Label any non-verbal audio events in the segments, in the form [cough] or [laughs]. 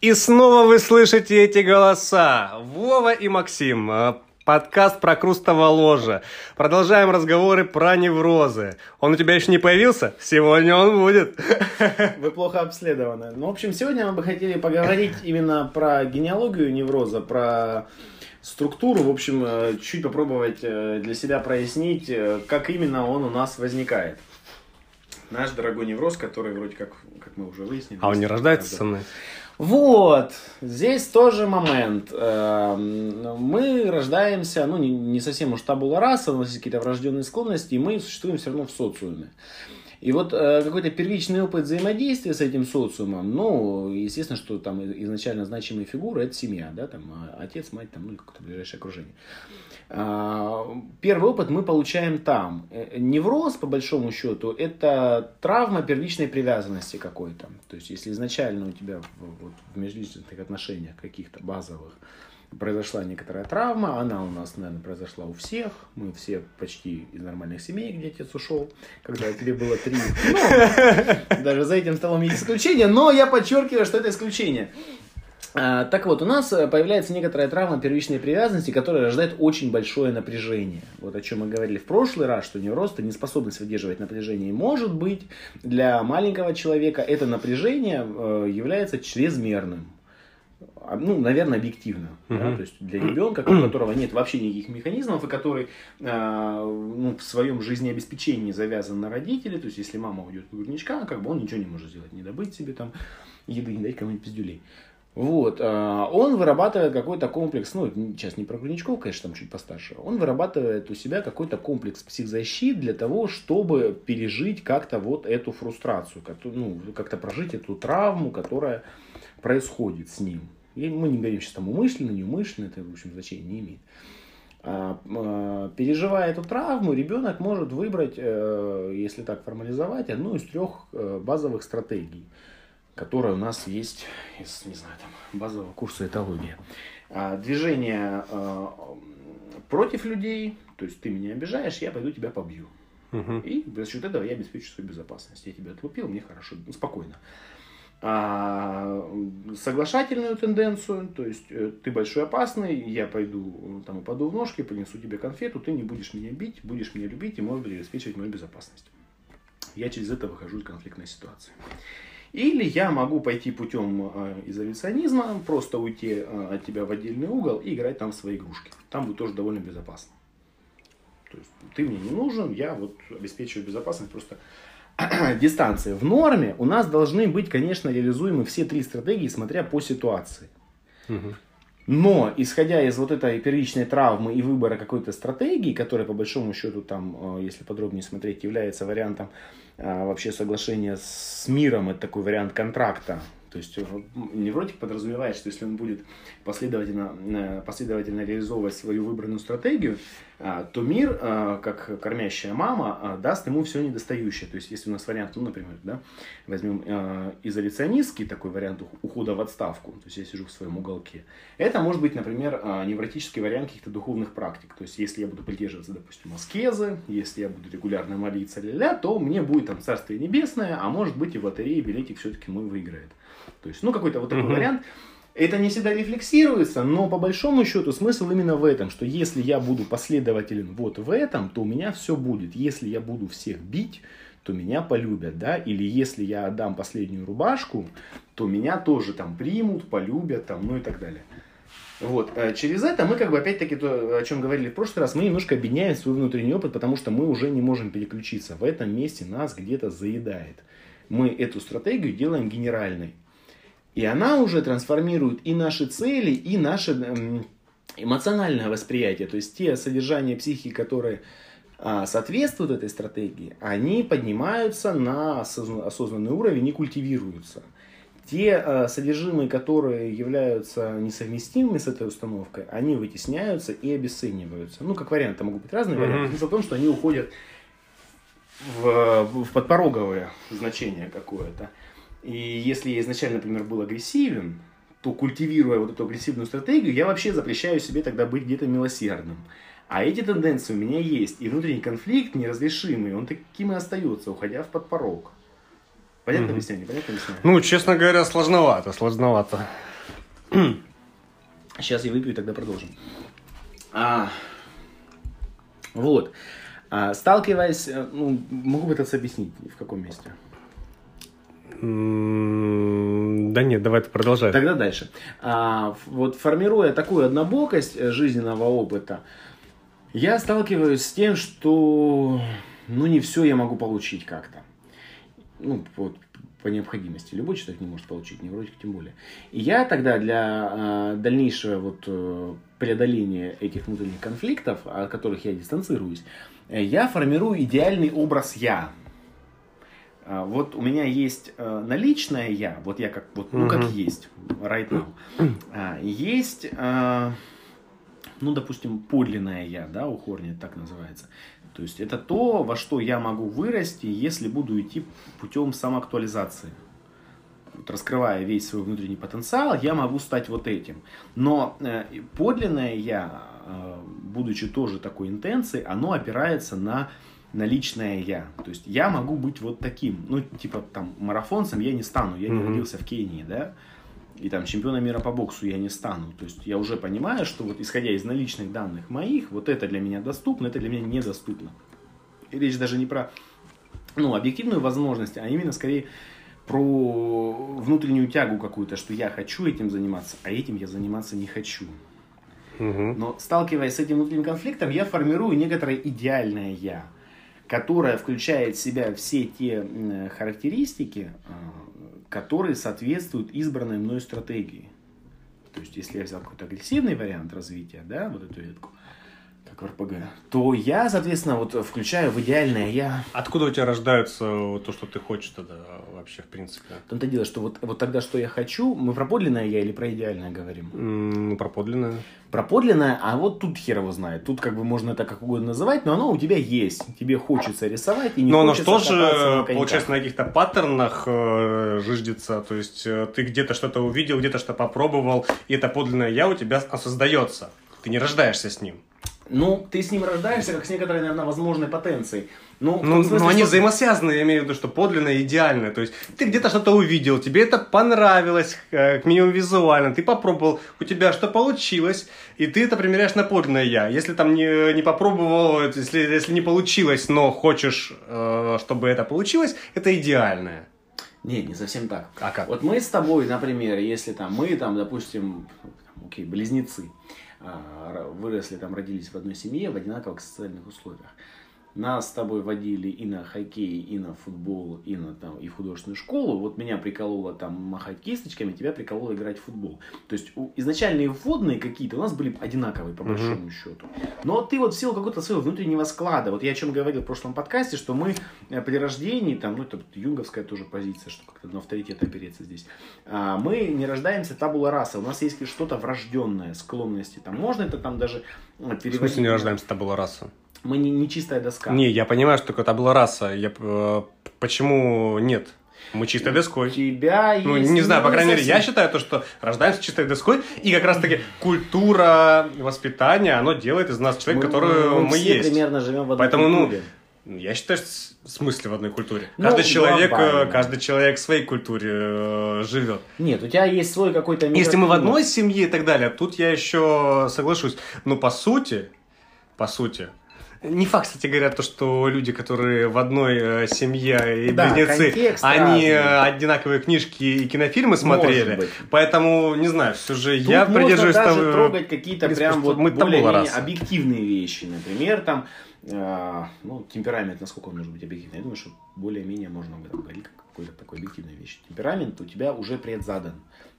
И снова вы слышите эти голоса. Вова и Максим. э, Подкаст про крустово ложе. Продолжаем разговоры про неврозы. Он у тебя еще не появился? Сегодня он будет. [laughs] Вы плохо обследованы. Ну, в общем, сегодня мы бы хотели поговорить именно про генеалогию невроза, про структуру, в общем, э, чуть попробовать э, для себя прояснить, как именно он у нас возникает. Наш дорогой невроз, который вроде как, как мы уже выяснили... А он не рождается со мной? Вот, здесь тоже момент. Эм, Мы рождаемся, ну, не, совсем уж табула раса, у нас есть какие-то врожденные склонности, и мы существуем все равно в социуме. И вот э, какой-то первичный опыт взаимодействия с этим социумом, ну, естественно, что там изначально значимые фигуры это семья, да, там а, отец, мать, там, ну, какое-то ближайшее окружение. А, Первый опыт мы получаем там. Э, Невроз, по большому счету, это травма первичной привязанности какой-то. То есть, если изначально у тебя вот, в межличностных отношениях каких-то базовых произошла некоторая травма, она у нас, наверное, произошла у всех. Мы все почти из нормальных семей, где отец ушел, когда тебе было три. Ну, даже за этим столом есть исключение, но я подчеркиваю, что это исключение. А, Так вот, у нас э, появляется некоторая травма первичной привязанности, которая рождает очень большое напряжение. Вот о чем мы говорили в прошлый раз, что невроз это неспособность выдерживать напряжение. Может быть, для маленького человека это напряжение э, является чрезмерным. А, Ну, наверное, объективно. да, Мгм. То есть для ребенка, у которого нет вообще никаких механизмов, и который а, ну, в своем жизнеобеспечении завязан на родителей, то есть если мама уйдет в грудничка, как бы он ничего не может сделать, не добыть себе там еды, не дать кому-нибудь пиздюлей. Вот, а, он вырабатывает какой-то комплекс, ну, сейчас не про грудничков, конечно, там чуть постарше, он вырабатывает у себя какой-то комплекс психзащит для того, чтобы пережить как-то вот эту фрустрацию, ну, как-то прожить эту травму, которая происходит с ним. И мы не говорим сейчас там умышленно, неумышленно, это, в общем, значения не имеет. А, а, Переживая эту травму, ребенок может выбрать, э, если так формализовать, одну из трех э, базовых стратегий, которые у нас есть из, не знаю, там, базового курса этологии. А, Движение э, против людей, то есть ты меня обижаешь, я пойду тебя побью. Мгм. И за счет этого я обеспечу свою безопасность. Я тебя отлупил, мне хорошо, ну, спокойно. А, соглашательную тенденцию, то есть э, ты большой опасный, я пойду э, там упаду в ножки, принесу тебе конфету, ты не будешь меня бить, будешь меня любить и может быть обеспечивать мою безопасность. Я через это выхожу из конфликтной ситуации. Или я могу пойти путем э, изоляционизма, просто уйти э, от тебя в отдельный угол и играть там в свои игрушки. Там будет тоже довольно безопасно. То есть ты мне не нужен, я вот обеспечиваю безопасность просто [clears throat] дистанции. В норме у нас должны быть, конечно, реализуемы все три стратегии, смотря по ситуации. Мгм. Но, исходя из вот этой первичной травмы и выбора какой-то стратегии, которая по большому счету там, э, если подробнее смотреть, является вариантом э, вообще соглашения с миром, это такой вариант контракта. То есть э, невротик подразумевает, что если он будет последовательно, последовательно реализовывать свою выбранную стратегию, то мир, а, как кормящая мама, а, даст ему все недостающее. То есть, если у нас вариант, ну, например, да, возьмем а, изоляционистский такой вариант ух- ухода в отставку, то есть я сижу в своем уголке, это может быть, например, а, невротический вариант каких-то духовных практик. То есть, если я буду придерживаться, допустим, аскезы, если я буду регулярно молиться, ля-ля, то мне будет там Царствие Небесное, а может быть и в лотерее билетик все-таки мой выиграет. То есть, ну, какой-то вот такой Мгм. вариант. Это не всегда рефлексируется, но по большому счету смысл именно в этом, что если я буду последователен вот в этом, то у меня все будет. Если я буду всех бить, то меня полюбят, да, или если я отдам последнюю рубашку, то меня тоже там примут, полюбят, там, ну и так далее. Вот, э, через это мы как бы опять-таки то, о чем говорили в прошлый раз, мы немножко объединяем свой внутренний опыт, потому что мы уже не можем переключиться. В этом месте нас где-то заедает. Мы эту стратегию делаем генеральной. И она уже трансформирует и наши цели, и наше эм, эмоциональное восприятие. То есть те содержания психики, которые а, соответствуют этой стратегии, они поднимаются на осозна- осознанный уровень и культивируются. Те а, содержимые, которые являются несовместимыми с этой установкой, они вытесняются и обесцениваются. Ну, как вариант, там могут быть разные Мгм. варианты. Смысл в том, что они уходят в, в подпороговое значение какое-то. И если я изначально, например, был агрессивен, то культивируя вот эту агрессивную стратегию, я вообще запрещаю себе тогда быть где-то милосердным. А эти тенденции у меня есть. И внутренний конфликт неразрешимый, он таким и остается, уходя в подпорог. Понятно Мгм. объяснение? Понятно объяснение? Ну, честно говоря, сложновато, сложновато. [clears throat] Сейчас я выпью, и тогда продолжим. А, вот. А, сталкиваясь, э, ну, могу пытаться объяснить, в каком месте. Да нет, давай ты продолжай. Тогда дальше. А, вот формируя такую однобокость жизненного опыта, я сталкиваюсь с тем, что ну не все я могу получить как-то. Ну, вот по необходимости. Любой человек не может получить, невротик тем более. И я тогда для э, дальнейшего вот, э, преодоления этих внутренних конфликтов, от которых я дистанцируюсь, э, я формирую идеальный образ «я». А, вот у меня есть э, наличное я, вот я как, вот, ну, как есть, right now. А, есть, э, ну, допустим, подлинное я, да, у Хорни так называется. То есть это то, во что я могу вырасти, если буду идти путем самоактуализации. Вот раскрывая весь свой внутренний потенциал, я могу стать вот этим. Но э, подлинное я, э, будучи тоже такой интенцией, оно опирается на на личное я. То есть я могу быть вот таким. Ну, типа там марафонцем я не стану. Я не родился в Кении, да. И там чемпиона мира по боксу я не стану. То есть я уже понимаю, что вот исходя из наличных данных моих, вот это для меня доступно, это для меня недоступно. И речь даже не про ну, объективную возможность, а именно скорее про внутреннюю тягу какую-то, что я хочу этим заниматься, а этим я заниматься не хочу. Но сталкиваясь с этим внутренним конфликтом, я формирую некоторое идеальное я которая включает в себя все те характеристики, а, которые соответствуют избранной мной стратегии. То есть, если я взял какой-то агрессивный вариант развития, да, вот эту ветку, как в РПГ, то я, соответственно, вот включаю в идеальное я. Откуда у тебя рождается то, что ты хочешь тогда вообще, в принципе? В том-то дело, что вот, вот тогда, что я хочу, мы про подлинное я или про идеальное говорим? Ну, про подлинное. Про подлинное, а вот тут хер его знает. Тут как бы можно это как угодно называть, но оно у тебя есть. Тебе хочется рисовать и не Но оно что же, получается, на каких-то паттернах э, жиждется. То есть э, ты где-то что-то увидел, где-то что попробовал, и это подлинное я у тебя создается. Ты не рождаешься с ним. Ну, ты с ним рождаешься, как с некоторой, наверное, возможной потенцией. Ну, Ну, смысле, ну, они что- взаимосвязаны, я имею в виду, что подлинное и идеальное. То есть ты где-то что-то увидел, тебе это понравилось, э, как минимум визуально, ты попробовал, у тебя что получилось, и ты это примеряешь на подлинное я. Если там не, не попробовал, если, если не получилось, но хочешь, э, чтобы это получилось, это идеальное. Не, не совсем так. А как? Вот мы с тобой, например, если там мы там, допустим, окей, близнецы, выросли там, родились в одной семье в одинаковых социальных условиях. Нас с тобой водили и на хоккей, и на футбол, и на там, и в художественную школу. Вот меня прикололо там махать кисточками, тебя прикололо играть в футбол. То есть изначальные вводные какие-то у нас были одинаковые по большому счету. Но ты вот в силу какого-то своего внутреннего склада, вот я о чем говорил в прошлом подкасте, что мы э, при рождении, там, ну это юнговская тоже позиция, что как-то на авторитет опереться здесь, а, мы не рождаемся табула раса, у нас есть что-то врожденное, склонности, там можно это там даже э, В переводить. смысле не рождаемся, это была раса? Мы не, не чистая доска. Не, я понимаю, что это была раса. Я, э, почему нет? Мы чистой У доской. тебя есть... Ну, не знаю, по крайней мере, я считаю то, что рождаемся чистой доской, и как раз-таки культура воспитания, оно делает из нас человека, который мы, все есть. примерно живем в одной Поэтому, ну, культуре. я считаю, с- в смысле в одной культуре. Ну, Каждый человек, глобально. э, каждый человек в своей культуре э, живет. Нет, у тебя есть свой какой-то Если мы в одной семье и так далее, тут я еще соглашусь. Но по сути, по сути, не факт, кстати говоря, то, что люди, которые в одной э, семье и Да, близнецы, они разный. э, одинаковые книжки и кинофильмы смотрели. Поэтому, не знаю, все же Тут я можно придерживаюсь даже того- трогать какие-то прям вот более-менее объективные вещи. Например, там, э, ну, темперамент, насколько он может быть объективный. Я думаю, что более-менее можно об этом говорить, как какой-то такой объективной вещи. Темперамент у тебя уже предзадан.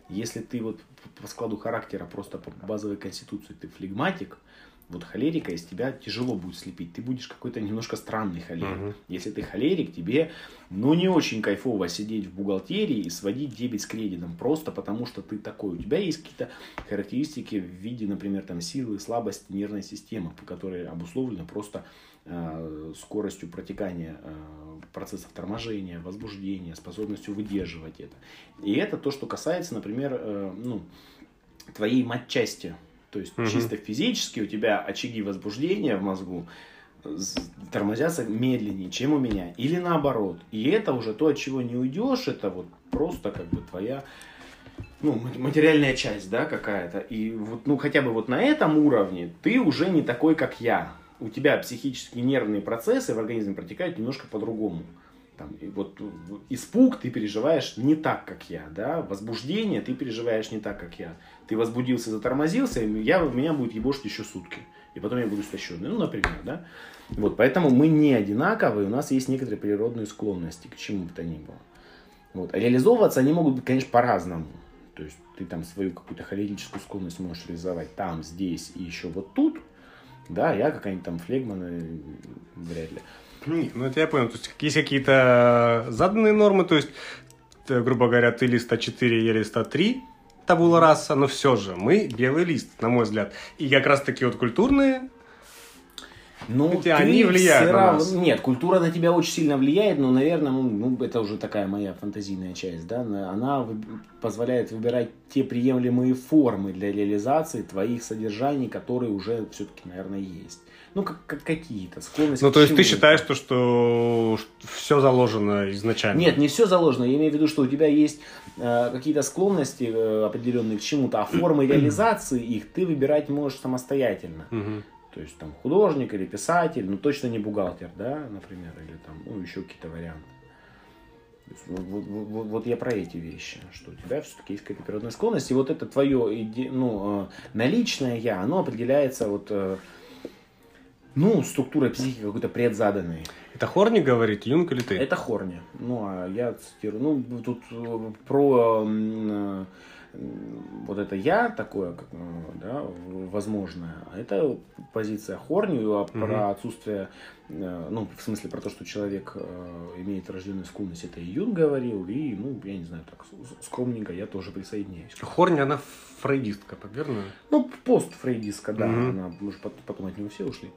Если ты вот по складу характера, просто по базовой конституции, ты флегматик, вот холерика из тебя тяжело будет слепить. Ты будешь какой-то немножко странный холерик. Мгм. Если ты холерик, тебе ну не очень кайфово сидеть в бухгалтерии и сводить дебет с кредитом, просто потому что ты такой. У тебя есть какие-то характеристики в виде, например, там, силы, слабости нервной системы, которые обусловлены просто э, скоростью протекания э, процессов торможения, возбуждения, способностью выдерживать это. И это то, что касается, например, э, ну, твоей матчасти. То есть Мгм. чисто физически у тебя очаги возбуждения в мозгу тормозятся медленнее, чем у меня. Или наоборот. И это уже то, от чего не уйдешь, это вот просто как бы твоя ну, материальная часть, да, какая-то. И вот, ну, хотя бы вот на этом уровне ты уже не такой, как я. У тебя психические нервные процессы в организме протекают немножко по-другому. Там, и вот испуг ты переживаешь не так, как я, да, возбуждение ты переживаешь не так, как я. Ты возбудился, затормозился, и я, меня будет ебошить еще сутки. И потом я буду истощенный, ну, например, да. Вот, поэтому мы не одинаковые, у нас есть некоторые природные склонности к чему бы то ни было. Вот. Реализовываться они могут быть, конечно, по-разному. То есть ты там свою какую-то холерическую склонность можешь реализовать там, здесь и еще вот тут. Да, я какая-нибудь там флегмана вряд ли. Нет, ну это я понял. То есть есть какие-то заданные нормы, то есть, грубо говоря, ты листа 4, я листа 3, табула раса, но все же мы белый лист, на мой взгляд. И как раз таки вот культурные ну, Хотя они влияют на нас. Нет, культура на тебя очень сильно влияет, но, наверное, ну, ну, это уже такая моя фантазийная часть, да, она позволяет выбирать те приемлемые формы для реализации твоих содержаний, которые уже все-таки, наверное, есть. Ну, как, как какие-то склонности. Ну, то есть ты считаешь, то, что все заложено изначально? Нет, не все заложено. Я имею в виду, что у тебя есть э, какие-то склонности э, определенные к чему-то, а формы [clears throat] реализации их ты выбирать можешь самостоятельно. То есть там художник или писатель, но точно не бухгалтер, да, например, или там, ну, еще какие-то варианты. Вот, вот, вот, вот я про эти вещи, что у тебя все-таки есть какая-то природная склонность, и вот это твое ну, э, наличное я, оно определяется вот, э, ну, структурой психики какой-то предзаданной. Это Хорни говорит, Юнг или ты? Это Хорни. Ну, а я цитирую, ну, тут э, про вот это я такое, как, ну, да, возможное, а это позиция Хорни а угу. про отсутствие, э, ну, в смысле про то, что человек э, имеет рожденную склонность, это и Юн говорил, и, ну, я не знаю, так скромненько я тоже присоединяюсь. Хорни, она фрейдистка, верно? Ну, постфрейдистка, да, угу. она, может, потом от него все ушли.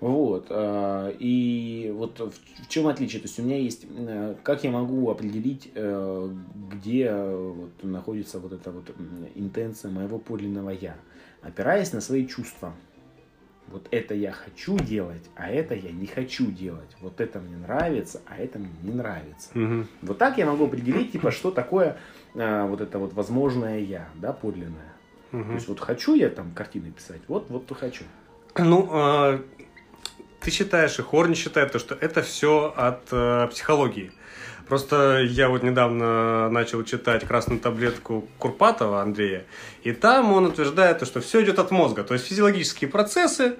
Вот. А, и вот в чем отличие? То есть у меня есть, э, как я могу определить, э, где вот находится вот эта вот интенция моего подлинного я, опираясь на свои чувства. Вот это я хочу делать, а это я не хочу делать. Вот это мне нравится, а это мне не нравится. Угу. Вот так я могу определить, типа, что такое вот это вот возможное я, да, подлинное. Угу. То есть вот хочу я там картины писать, вот, вот то хочу. Ну, а, ты считаешь, и Хорни считает, то, что это все от э, психологии. Просто я вот недавно начал читать «Красную таблетку» Курпатова Андрея, и там он утверждает, что все идет от мозга, то есть физиологические процессы,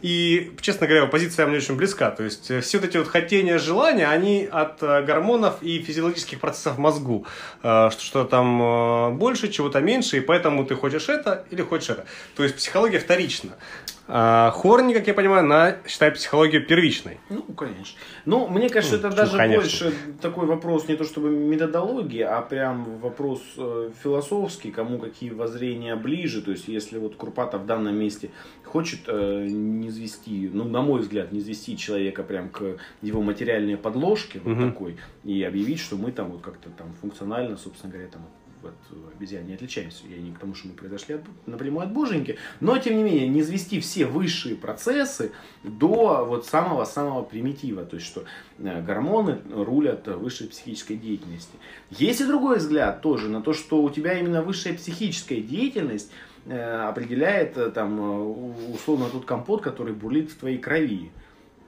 и, честно говоря, позиция мне очень близка, то есть э, все вот эти вот хотения, желания, они от э, гормонов и физиологических процессов в мозгу, э, что, там больше, чего-то меньше, и поэтому ты хочешь это или хочешь это. То есть психология вторична. А Хорни, как я понимаю, она считает психологию первичной. Ну, конечно. Ну, мне кажется, ну, это даже конечно. больше такой вопрос не то чтобы методологии, а прям вопрос э, философский, кому какие воззрения ближе. То есть, если вот Курпатов в данном месте хочет э, не звести, ну, на мой взгляд, не звести человека прям к его материальной подложке, угу. вот такой, и объявить, что мы там вот как-то там функционально, собственно говоря, там от обезьян не отличаемся. Я не к тому, что мы произошли от, напрямую от боженьки. Но, тем не менее, не извести все высшие процессы до вот самого-самого примитива. То есть, что э, гормоны рулят высшей психической деятельности. Есть и другой взгляд тоже на то, что у тебя именно высшая психическая деятельность э, определяет э, там условно тот компот, который бурлит в твоей крови.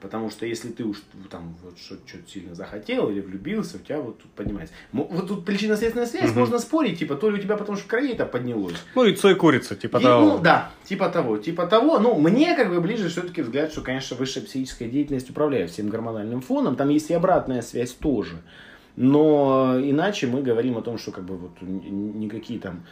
Потому что если ты уж там вот что-то сильно захотел или влюбился, у тебя вот тут поднимается. Вот тут причинно-следственная связь, угу. можно спорить, типа, то ли у тебя потому что в крови это поднялось. Ну, яйцо и курица, типа и, того. Ну, да, типа того, типа того. Ну, мне как бы ближе все-таки взгляд, что, конечно, высшая психическая деятельность управляет всем гормональным фоном. Там есть и обратная связь тоже. Но иначе мы говорим о том, что как бы вот никакие там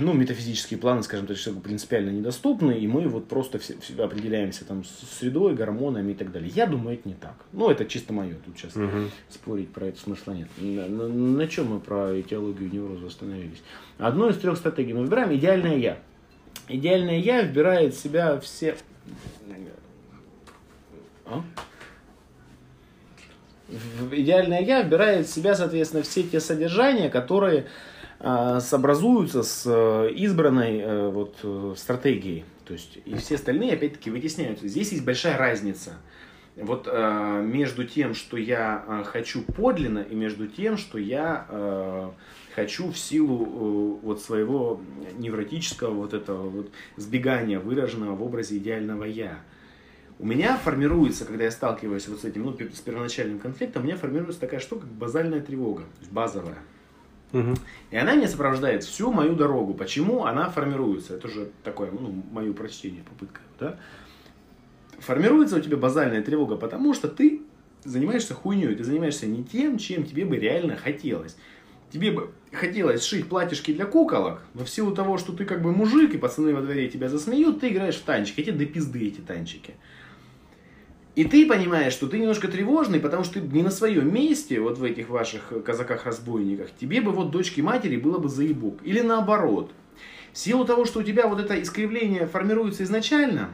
ну, метафизические планы, скажем так, принципиально недоступны, и мы вот просто все, все определяемся там с средой, гормонами и так далее. Я думаю, это не так. Ну, это чисто мое, тут сейчас угу. спорить про это смысла нет. На, на, на чем мы про этиологию невроза остановились? Одну из трех стратегий мы выбираем идеальное я. Идеальное я вбирает в себя все... А? Идеальное я вбирает в себя, соответственно, все те содержания, которые сообразуются с э, избранной э, вот, э, стратегией. То есть, и все остальные, опять-таки, вытесняются. Здесь есть большая разница вот между тем, что я хочу подлинно, и между тем, что я хочу в силу вот своего невротического вот этого вот сбегания, выраженного в образе идеального я. У меня формируется, когда я сталкиваюсь вот с этим, ну, с первоначальным конфликтом, у меня формируется такая штука, как базальная тревога, базовая. Угу. И она меня сопровождает всю мою дорогу. Почему она формируется? Это уже такое, ну, мое прочтение, попытка, да? Формируется у тебя базальная тревога, потому что ты занимаешься хуйней, ты занимаешься не тем, чем тебе бы реально хотелось. Тебе бы хотелось сшить платьишки для куколок, но в силу того, что ты как бы мужик, и пацаны во дворе тебя засмеют, ты играешь в танчики, эти до пизды эти танчики. И ты понимаешь, что ты немножко тревожный, потому что ты не на своем месте, вот в этих ваших казаках-разбойниках. Тебе бы вот дочке матери было бы заебок. Или наоборот. В силу того, что у тебя вот это искривление формируется изначально,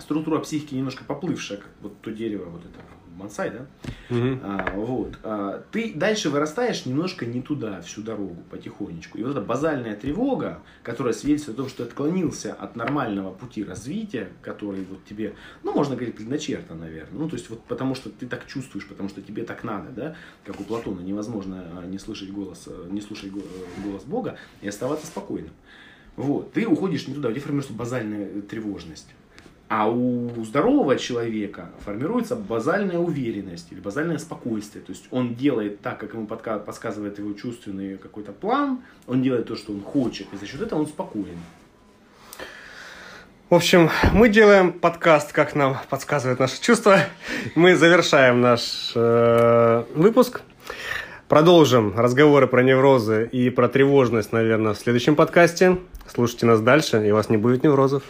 структура психики немножко поплывшая, как вот то дерево, вот это Мансай, да? Угу. А, вот. А, ты дальше вырастаешь немножко не туда всю дорогу, потихонечку. И вот эта базальная тревога, которая свидетельствует о том, что ты отклонился от нормального пути развития, который вот тебе, ну, можно говорить, предначертан, наверное. Ну, то есть вот потому что ты так чувствуешь, потому что тебе так надо, да? Как у Платона, невозможно а, не слышать голос, э, не слушать э, голос Бога и оставаться спокойным. Вот. Ты уходишь не туда, тебя формируется базальная тревожность. А у здорового человека формируется базальная уверенность или базальное спокойствие. То есть он делает так, как ему подсказывает его чувственный какой-то план, он делает то, что он хочет, и за счет этого он спокоен. В общем, мы делаем подкаст, как нам подсказывает наше чувство. Мы завершаем наш э, выпуск. Продолжим разговоры про неврозы и про тревожность, наверное, в следующем подкасте. Слушайте нас дальше, и у вас не будет неврозов.